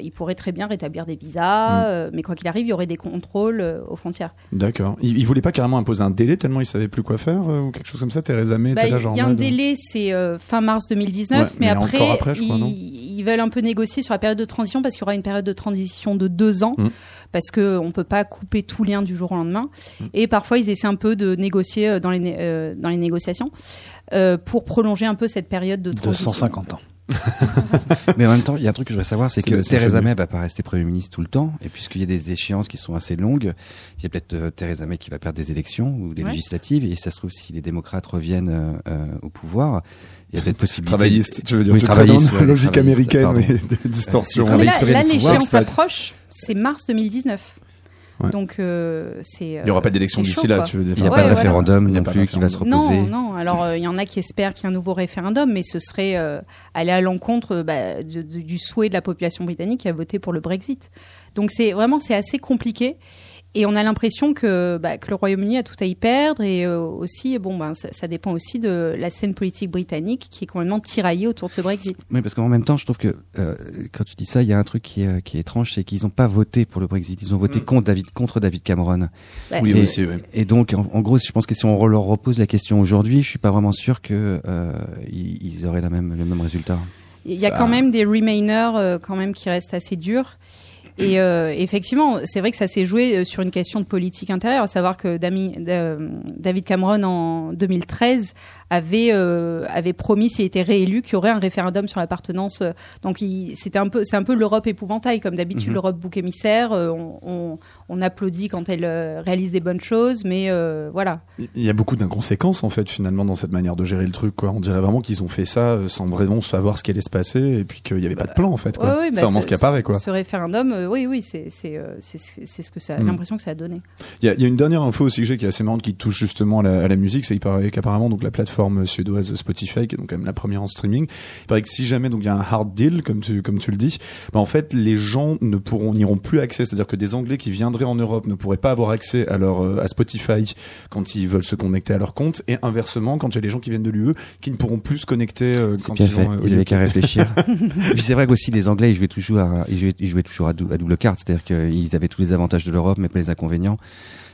ils pourraient très bien rétablir des visas, mhm. mais quoi qu'il arrive, y aurait des contrôle euh, aux frontières. D'accord. Il, ne voulait pas carrément imposer un délai tellement il savait plus quoi faire euh, ou quelque chose comme ça. Theresa May bah, Il y a un délai, c'est euh, fin mars 2019, mais, après, ils, veulent un peu négocier sur la période de transition parce qu'il y aura une période de transition de deux ans. Mm. Parce qu'on ne peut pas couper tout lien du jour au lendemain. Mm. Et parfois, ils essaient un peu de négocier dans les, dans les négociations pour prolonger un peu cette période de transition. De 150 ans. Mais en même temps, il y a un truc que je voudrais savoir, c'est que Theresa May va pas rester Premier ministre tout le temps, et puisqu'il y a des échéances qui sont assez longues, il y a peut-être euh, Theresa May qui va perdre des élections ou des législatives, et ça se trouve si les démocrates reviennent euh, euh, au pouvoir, il y a peut-être possibilité. Travailliste, tu veux dire, oui, travailliste, ouais, logique américaine, mais distorsion. Mais là, là l'échéance approche, c'est mars 2019. Donc euh, c'est. Il n'y aura pas euh, d'élection d'ici là, tu veux dire. Il n'y a pas de référendum non plus qui va se reposer. Non, non. Alors euh, il y en a qui espèrent qu'il y ait un nouveau référendum, mais ce serait aller à l'encontre bah, du souhait de la population britannique qui a voté pour le Brexit. Donc c'est vraiment c'est assez compliqué. Et on a l'impression que, bah, que le Royaume-Uni a tout à y perdre et euh, aussi, bon, ben, ça, ça, dépend aussi de la scène politique britannique qui est complètement tiraillée autour de ce Brexit. Oui, parce qu'en même temps, je trouve que euh, quand tu dis ça, il y a un truc qui est, euh, qui est étrange, c'est qu'ils n'ont pas voté pour le Brexit, ils ont voté mm. contre David contre David Cameron. Oui, et, aussi, oui. Et donc, en, gros, je pense que si on leur repose la question aujourd'hui, je suis pas vraiment sûr que euh, ils, auraient la même, le même résultat. Il y a quand même des remainers quand même qui restent assez durs. Et euh, effectivement, c'est vrai que ça s'est joué euh, sur une question de politique intérieure, à savoir que David Cameron en 2013 avait euh, avait promis s'il était réélu qu'il y aurait un référendum sur l'appartenance. Donc c'était un peu c'est un peu l'Europe épouvantail comme d'habitude mhm. l'Europe bouc émissaire. On, on, on, applaudit quand elle réalise des bonnes choses, mais voilà. Il y a beaucoup d'inconséquences en fait finalement dans cette manière de gérer le truc. Quoi. On dirait vraiment qu'ils ont fait ça sans vraiment savoir ce qui allait se passer et puis qu'il n'y avait pas de plan en fait. Quoi. c'est bah, vraiment ce, qui apparaît quoi. Ce référendum, oui, oui, c'est euh, ce que ça, mm. l'impression que ça a donné. Il y a, y a, une dernière info aussi que j'ai qui est assez marrante qui touche justement à la, à la musique, c'est qu'il paraît qu'apparemment donc la plateforme suédoise Spotify, qui est donc quand même la première en streaming, il paraît que si jamais donc il y a un hard deal comme tu comme tu le dis, bah en fait les gens ne pourront n'iront plus accès, c'est-à-dire que des Anglais qui viendraient en Europe ne pourraient pas avoir accès à leur euh, à Spotify quand ils veulent se connecter à leur compte, et inversement quand il y a les gens qui viennent de l'UE qui ne pourront plus se connecter euh, quand ils vont. Ils avaient qu'à réfléchir. c'est vrai qu'aussi les Anglais ils jouaient toujours à, ils jouaient, ils jouaient toujours à, à double carte, c'est-à-dire que ils avaient tous les avantages de l'Europe, mais pas les inconvénients.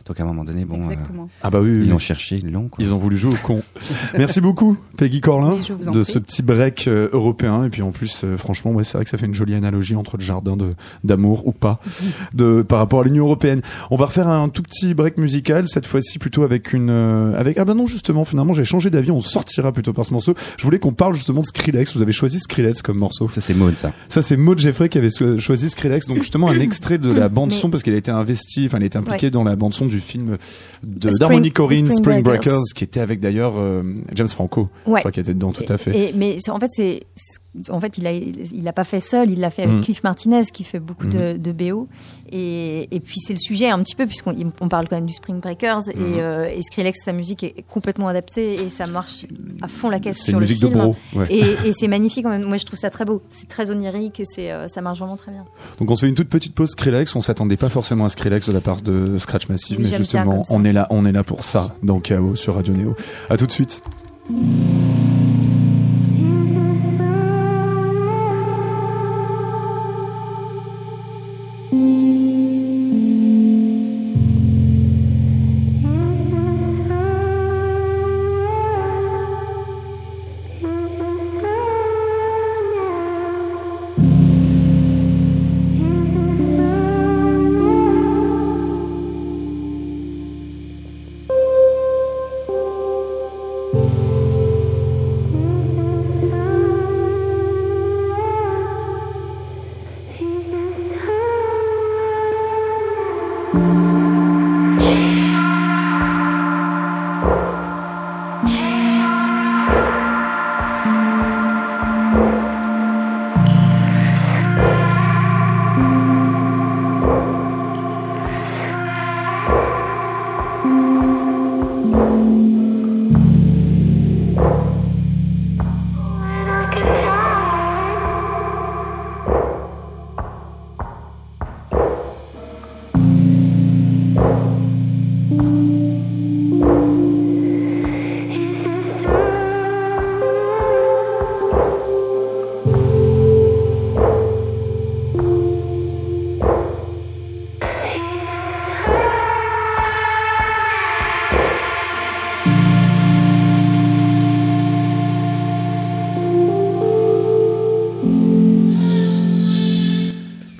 Donc à un moment donné, bon, euh, ah bah oui, ils l'ont cherché, ils l'ont. Ils ont voulu jouer au con. Merci beaucoup, Peggy Corlin, de ce petit break euh, européen. Et puis en plus, euh, franchement, ouais, c'est vrai que ça fait une jolie analogie entre le jardin de d'amour ou pas, de par rapport à l'Union européenne. On va refaire un tout petit break musical cette fois-ci plutôt avec une, avec ah bah non justement, finalement j'ai changé d'avis. On sortira plutôt par ce morceau. Je voulais qu'on parle justement de Skrillex. Vous avez choisi Skrillex comme morceau. Ça c'est Maud ça. Ça c'est Maud Jeffrey qui avait choisi Skrillex. Donc justement un extrait de la bande son parce qu'il a été investi, enfin il a été impliqué dans la bande son du film de d'Harmony Corinne, Spring, Breakers, qui était avec d'ailleurs euh, James Franco, je crois qu'il était dedans tout à fait. Et, mais en fait, c'est en fait, il a, il a pas fait seul, il l'a fait avec mm. Cliff Martinez qui fait beaucoup de, mm. de, BO. Et, et puis c'est le sujet un petit peu puisqu'on on parle quand même du Spring Breakers et, mm. euh, et Skrillex, sa musique est complètement adaptée et ça marche à fond la caisse sur le film. De bro, et, et c'est magnifique quand même. Moi, je trouve ça très beau. C'est très onirique et c'est euh, ça marche vraiment très bien. Donc on se fait une toute petite pause Skrillex. On s'attendait pas forcément à Skrillex de la part de Scratch Massive, mais justement, on est là, on est là pour ça. Donc sur Radio Neo. À tout de suite.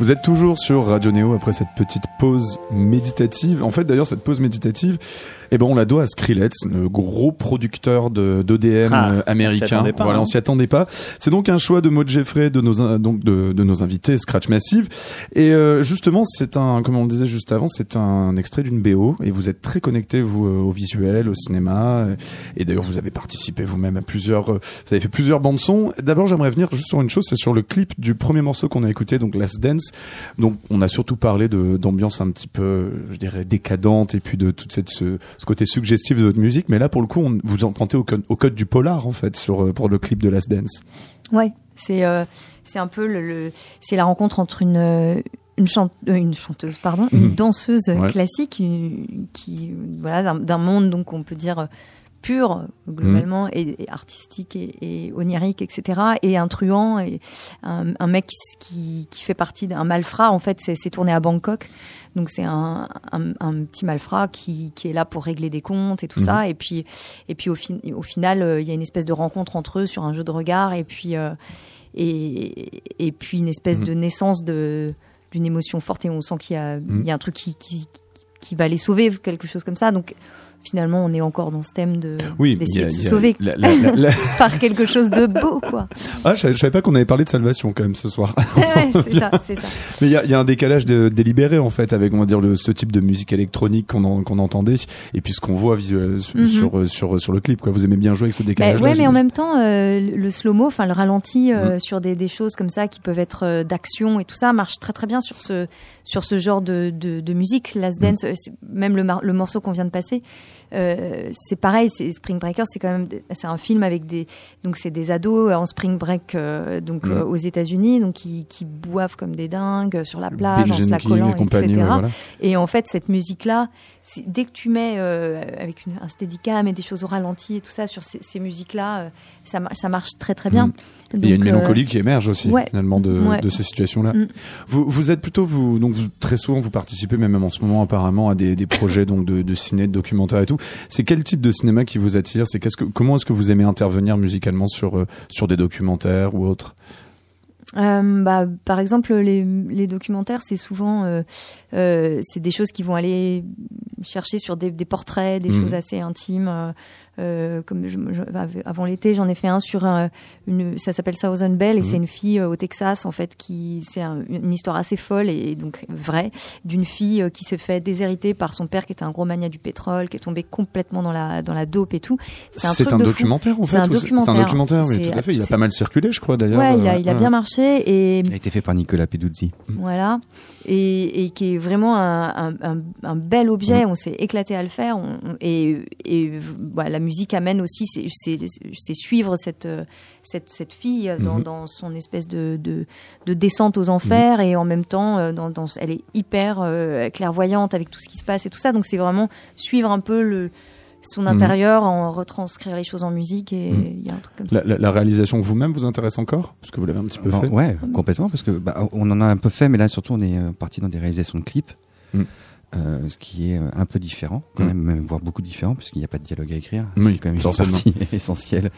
Vous êtes toujours sur Radio Néo après cette petite pause méditative. En fait, d'ailleurs, cette pause méditative, eh ben, on la doit à Skrillex, le gros producteur de d'ODM ah, euh, américain. On voilà, on hein. s'y attendait pas. C'est donc un choix de Maud Jeffrey, de nos donc de, de nos invités Scratch Massive. Et euh, justement, c'est un, comme on le disait juste avant, c'est un extrait d'une BO. Et vous êtes très connecté vous euh, au visuel, au cinéma. Et d'ailleurs, vous avez participé vous-même à plusieurs. vous avez fait plusieurs bandes son. D'abord, j'aimerais venir juste sur une chose, c'est sur le clip du premier morceau qu'on a écouté, donc Last Dance. Donc, on a surtout parlé d'ambiance un petit peu, je dirais, décadente et puis de toute cette ce, ce côté suggestif de votre musique, mais là pour le coup, on, vous empruntez au, au, code du polar en fait sur euh, pour le clip de Last Dance. Ouais, c'est euh, c'est un peu le, c'est la rencontre entre une euh, une, une chanteuse pardon, une mhm. danseuse classique qui voilà d'un monde donc on peut dire pur globalement mhm. et, artistique et, onirique etc et un truand et un, un mec qui, qui fait partie d'un malfrat en fait c'est tourné à Bangkok donc c'est un, un, petit malfrat qui, qui, est là pour régler des comptes et tout ça. Mhm. Et puis, et puis au, fin, au final, euh, il y a une espèce de rencontre entre eux sur un jeu de regard et puis, euh, et, et, puis une espèce mhm. de naissance de d'une émotion forte et on sent qu'il y a, il y a un truc qui, qui, qui va les sauver, quelque chose comme ça. Donc finalement, on est encore dans ce thème de d'essayer de se sauver par quelque chose de beau, quoi. Ah, je, savais pas qu'on avait parlé de salvation quand même ce soir. c'est ça, c'est ça. Mais il y a, y a, un décalage de, délibéré en fait avec on va dire le, ce type de musique électronique qu'on qu'on entendait et puis ce qu'on voit visuel, mhm. sur sur sur le clip. Quoi. Vous aimez bien jouer avec ce bah, décalage. ouais, mais en même temps, euh, le slow-mo, enfin le ralenti euh, mhm. sur des, des choses comme ça qui peuvent être euh, d'action et tout ça marche très très bien sur ce sur ce genre de de, de musique. Last mhm. Dance, même le, le morceau qu'on vient de passer. Euh, c'est pareil, c'est Spring Breakers, c'est quand même c'est un film avec des donc c'est des ados en spring break euh, donc mm. euh, aux États-Unis donc qui, qui boivent comme des dingues sur la plage en se la collant etc. Et en fait cette musique là dès que tu mets euh, avec une, un steadicam et des choses au ralenti et tout ça sur ces, ces musiques-là, euh, ça, ça marche très très bien. Mm. il y a une mélancolie euh, qui émerge aussi finalement de, de ces situations-là. Mm. Vous, vous êtes plutôt vous donc vous, très souvent vous participez même en ce moment apparemment à des, des projets donc de, de ciné, de documentaire et tout. C'est quel type de cinéma qui vous attire? C'est qu'est-ce que comment est-ce que vous aimez intervenir musicalement sur sur des documentaires ou autres? Euh, bah, par exemple, les, les documentaires, c'est souvent, euh, euh, c'est des choses qui vont aller chercher sur des, des portraits, des mmh. choses assez intimes. Euh, euh, comme je, avant l'été, j'en ai fait un sur une, ça s'appelle Southern Belle et mhm. c'est une fille euh, au Texas en fait qui, c'est une histoire assez folle et, donc vraie d'une fille euh, qui s'est fait déshériter par son père qui était un gros mania du pétrole, qui est tombé complètement dans la dans la dope et tout. C'est un, documentaire en fait. C'est un documentaire. C'est un documentaire, oui, tout à fait. Il a pas mal circulé, je crois d'ailleurs. Ouais, il a, il a bien marché et. Il a été fait par Nicolas Peduzzi. Voilà et, et qui est vraiment un, un, un bel objet. Mm. On s'est éclaté à le faire. On, et, et voilà, la musique amène aussi, c'est suivre cette, cette, cette fille dans, dans, son espèce de, de, de, descente aux enfers mm-hmm. et en même temps, euh, dans, dans, elle est hyper euh, clairvoyante avec tout ce qui se passe et tout ça. Donc c'est vraiment suivre un peu le son mhm. intérieur, en retranscrire les choses en musique et mhm. il y a un truc comme ça. La, réalisation vous-même vous intéresse encore? Parce que vous l'avez un petit peu fait Ouais, complètement, parce que bah, on en a un peu fait, mais là surtout on est euh, parti dans des réalisations de clips. Euh, ce qui est euh, un peu différent, quand même, même, voire beaucoup différent, puisqu'il n'y a pas de dialogue à écrire. Oui, quand même une partie essentielle.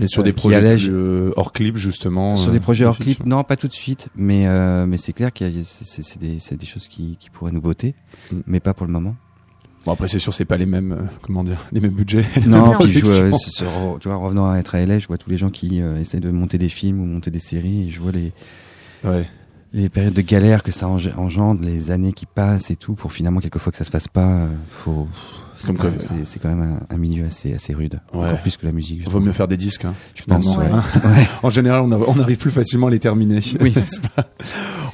Mais sur des projets allège... hors clip, justement. Sur des projets hors clip, non, pas tout de suite, mais mais c'est clair qu'il y a c'est des, des choses qui, qui pourraient nous botter, mais pas pour le moment. Bon après c'est sûr c'est pas les mêmes euh, comment dire les mêmes budgets. Non, puis je vois, sur, tu vois revenant à être à LA, je vois tous les gens qui euh, essaient de monter des films ou monter des séries et je vois les ouais. Les périodes de galère que ça engendre, les années qui passent et tout pour finalement quelquefois que ça se fasse pas, euh, c'est quand même un, milieu assez assez rude, ouais. encore plus que la musique. Il vaut mieux faire des disques, hein, je pense. Ouais. Ouais. en général, on, on, arrive plus facilement à les terminer. Oui.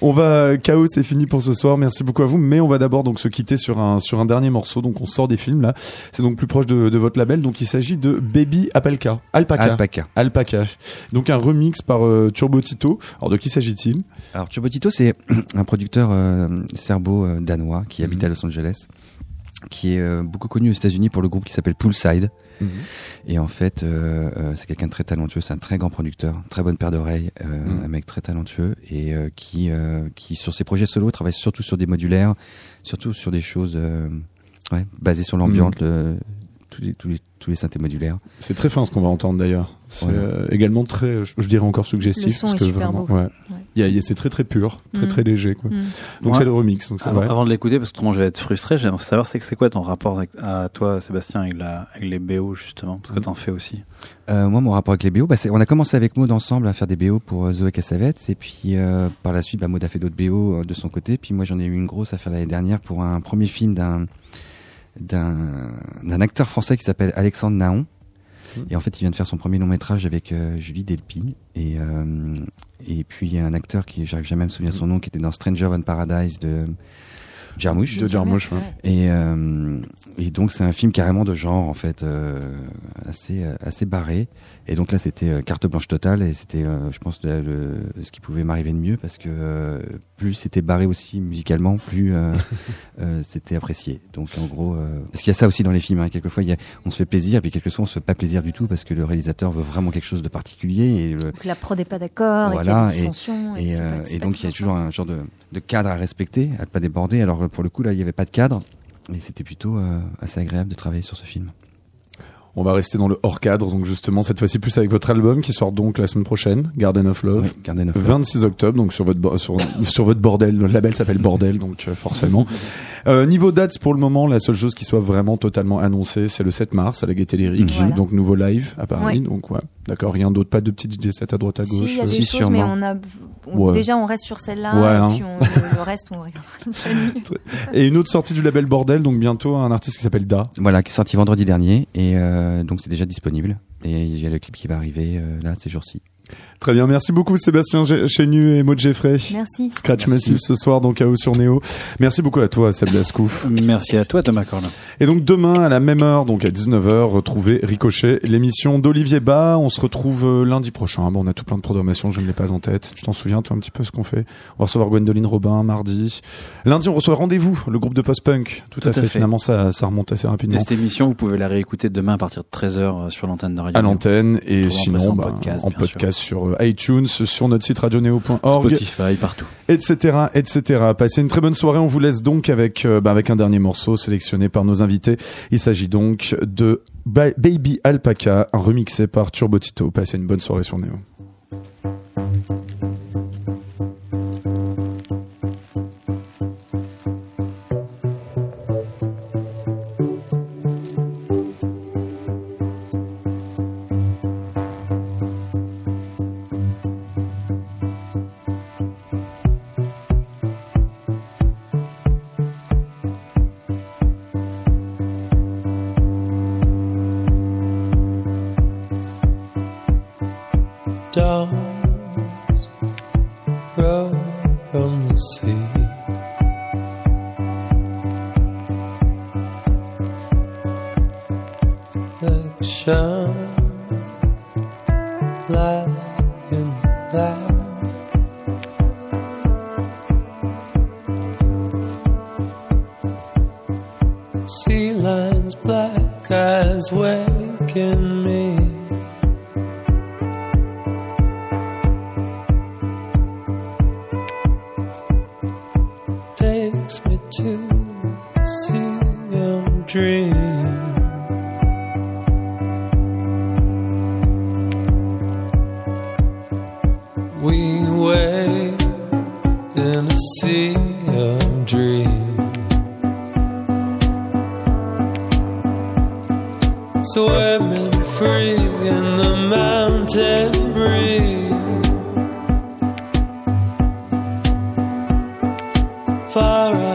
on va chaos, c'est fini pour ce soir. Merci beaucoup à vous, mais on va d'abord donc se quitter sur un sur un dernier morceau. Donc on sort des films là. C'est donc plus proche de, de, votre label. Donc il s'agit de Baby Apelka, Alpaca, Alpaca, Alpaca. Donc un remix par euh, Turbo Tito. Alors de qui s'agit-il? Alors Turbo Tito, c'est un producteur euh, serbo-danois qui habite mhm. à Los Angeles qui est euh, beaucoup connu aux États-Unis pour le groupe qui s'appelle Poolside. Mhm. Et en fait, euh, euh, c'est quelqu'un de très talentueux, c'est un très grand producteur, très bonne paire d'oreilles, mhm. un mec très talentueux et qui, qui sur ses projets solo travaille surtout sur des modulaires, surtout sur des choses ouais, basées sur l'ambiance, mhm tous les, tous les, tous les synthés modulaires. C'est très fin ce qu'on va entendre d'ailleurs. C'est euh, également très, je, dirais encore suggestif. Le son parce est que super vraiment, beau. Ouais. ouais. c'est très très pur, très mm. très léger. Quoi. Mm. Donc c'est le remix. Donc avant, avant, de l'écouter, parce que autrement je vais être frustré, j'aimerais savoir c'est quoi ton rapport avec, à toi, Sébastien, avec, la, avec les BO justement, parce que mm. t'en fais aussi. Euh, moi, mon rapport avec les BO, bah, on a commencé avec Maud ensemble à faire des BO pour euh, Zoé Cassavetes, et puis euh, par la suite, bah, Maud a fait d'autres BO de son côté, puis moi j'en ai eu une grosse à faire l'année dernière pour un premier film d'un d'un acteur français qui s'appelle Alexandre Naon. Mmh. Et en fait, il vient de faire son premier long métrage avec euh, Julie Delpy. Et, euh, et puis, il y a un acteur qui, j'arrive jamais à me souvenir son nom, qui était dans Stranger on Paradise de Jarmouche. De Jarmouche, Et, euh, et donc c'est un film carrément de genre en fait euh, assez assez barré. Et donc là c'était euh, carte blanche totale et c'était euh, je pense le, ce qui pouvait m'arriver de mieux parce que euh, plus c'était barré aussi musicalement, plus c'était apprécié. Donc en gros parce qu'il y a ça aussi dans les films. Hein. Quelquefois il y a, on se fait plaisir puis quelquefois on se fait pas plaisir du tout parce que le réalisateur veut vraiment quelque chose de particulier. Et donc la prod n'est pas d'accord. Voilà. Et, et, et, et donc il y a toujours un genre de, de cadre à respecter, à ne pas déborder. Alors pour le coup là il n'y avait pas de cadre. Et c'était plutôt assez agréable de travailler sur ce film. On va rester dans le hors cadre, donc justement cette fois-ci plus avec votre album qui sort donc la semaine prochaine, Garden of Love, Garden of Love. 26 octobre, donc sur votre sur, sur votre bordel, le label s'appelle Bordel, donc euh, forcément. Euh, niveau dates pour le moment, la seule chose qui soit vraiment totalement annoncée, c'est le 7 mars à la Gaieté Lyrique, donc nouveau live à Paris, donc ouais, d'accord, rien d'autre, pas de petits DJ set à droite à gauche. Si, il y a des choses, mais on a déjà on reste sur celle-là, et hein. puis on, le reste on regarde. et une autre sortie du label Bordel, donc bientôt un artiste qui s'appelle Da. Voilà, qui est sorti vendredi dernier et euh, donc c'est déjà disponible. Et il y a le clip qui va arriver euh, là ces jours-ci. Très bien, merci beaucoup Sébastien Chenu et Maud Jeffrey. Merci. Scratch Massive ce soir donc à sur Néo. Merci beaucoup à toi Seb Lascou. merci à toi Thomas Corlin. Et donc demain à la même heure, donc à 19h, retrouvez Ricochet, l'émission d'Olivier Bas. On se retrouve euh, lundi prochain. Bon, on a tout plein de programmations, je ne l'ai pas en tête. Tu t'en souviens toi un petit peu ce qu'on fait? On va recevoir Gwendoline Robin mardi. Lundi on reçoit Rendez-vous, le groupe de post-punk. Tout, à, fait. Finalement ça, ça remonte assez rapidement. Et cette émission, vous pouvez la réécouter demain à partir de 13h euh, sur l'antenne de Radio. À l'antenne et sinon en bah, podcast, en podcast sur euh, iTunes sur notre site radioneo.org. Spotify, partout. Etc., etc. Passez une très bonne soirée. On vous laisse donc avec, euh, bah, avec un dernier morceau sélectionné par nos invités. Il s'agit donc de Baby Alpaca, remixé par Turbotito. Passez une bonne soirée sur Neo. far away.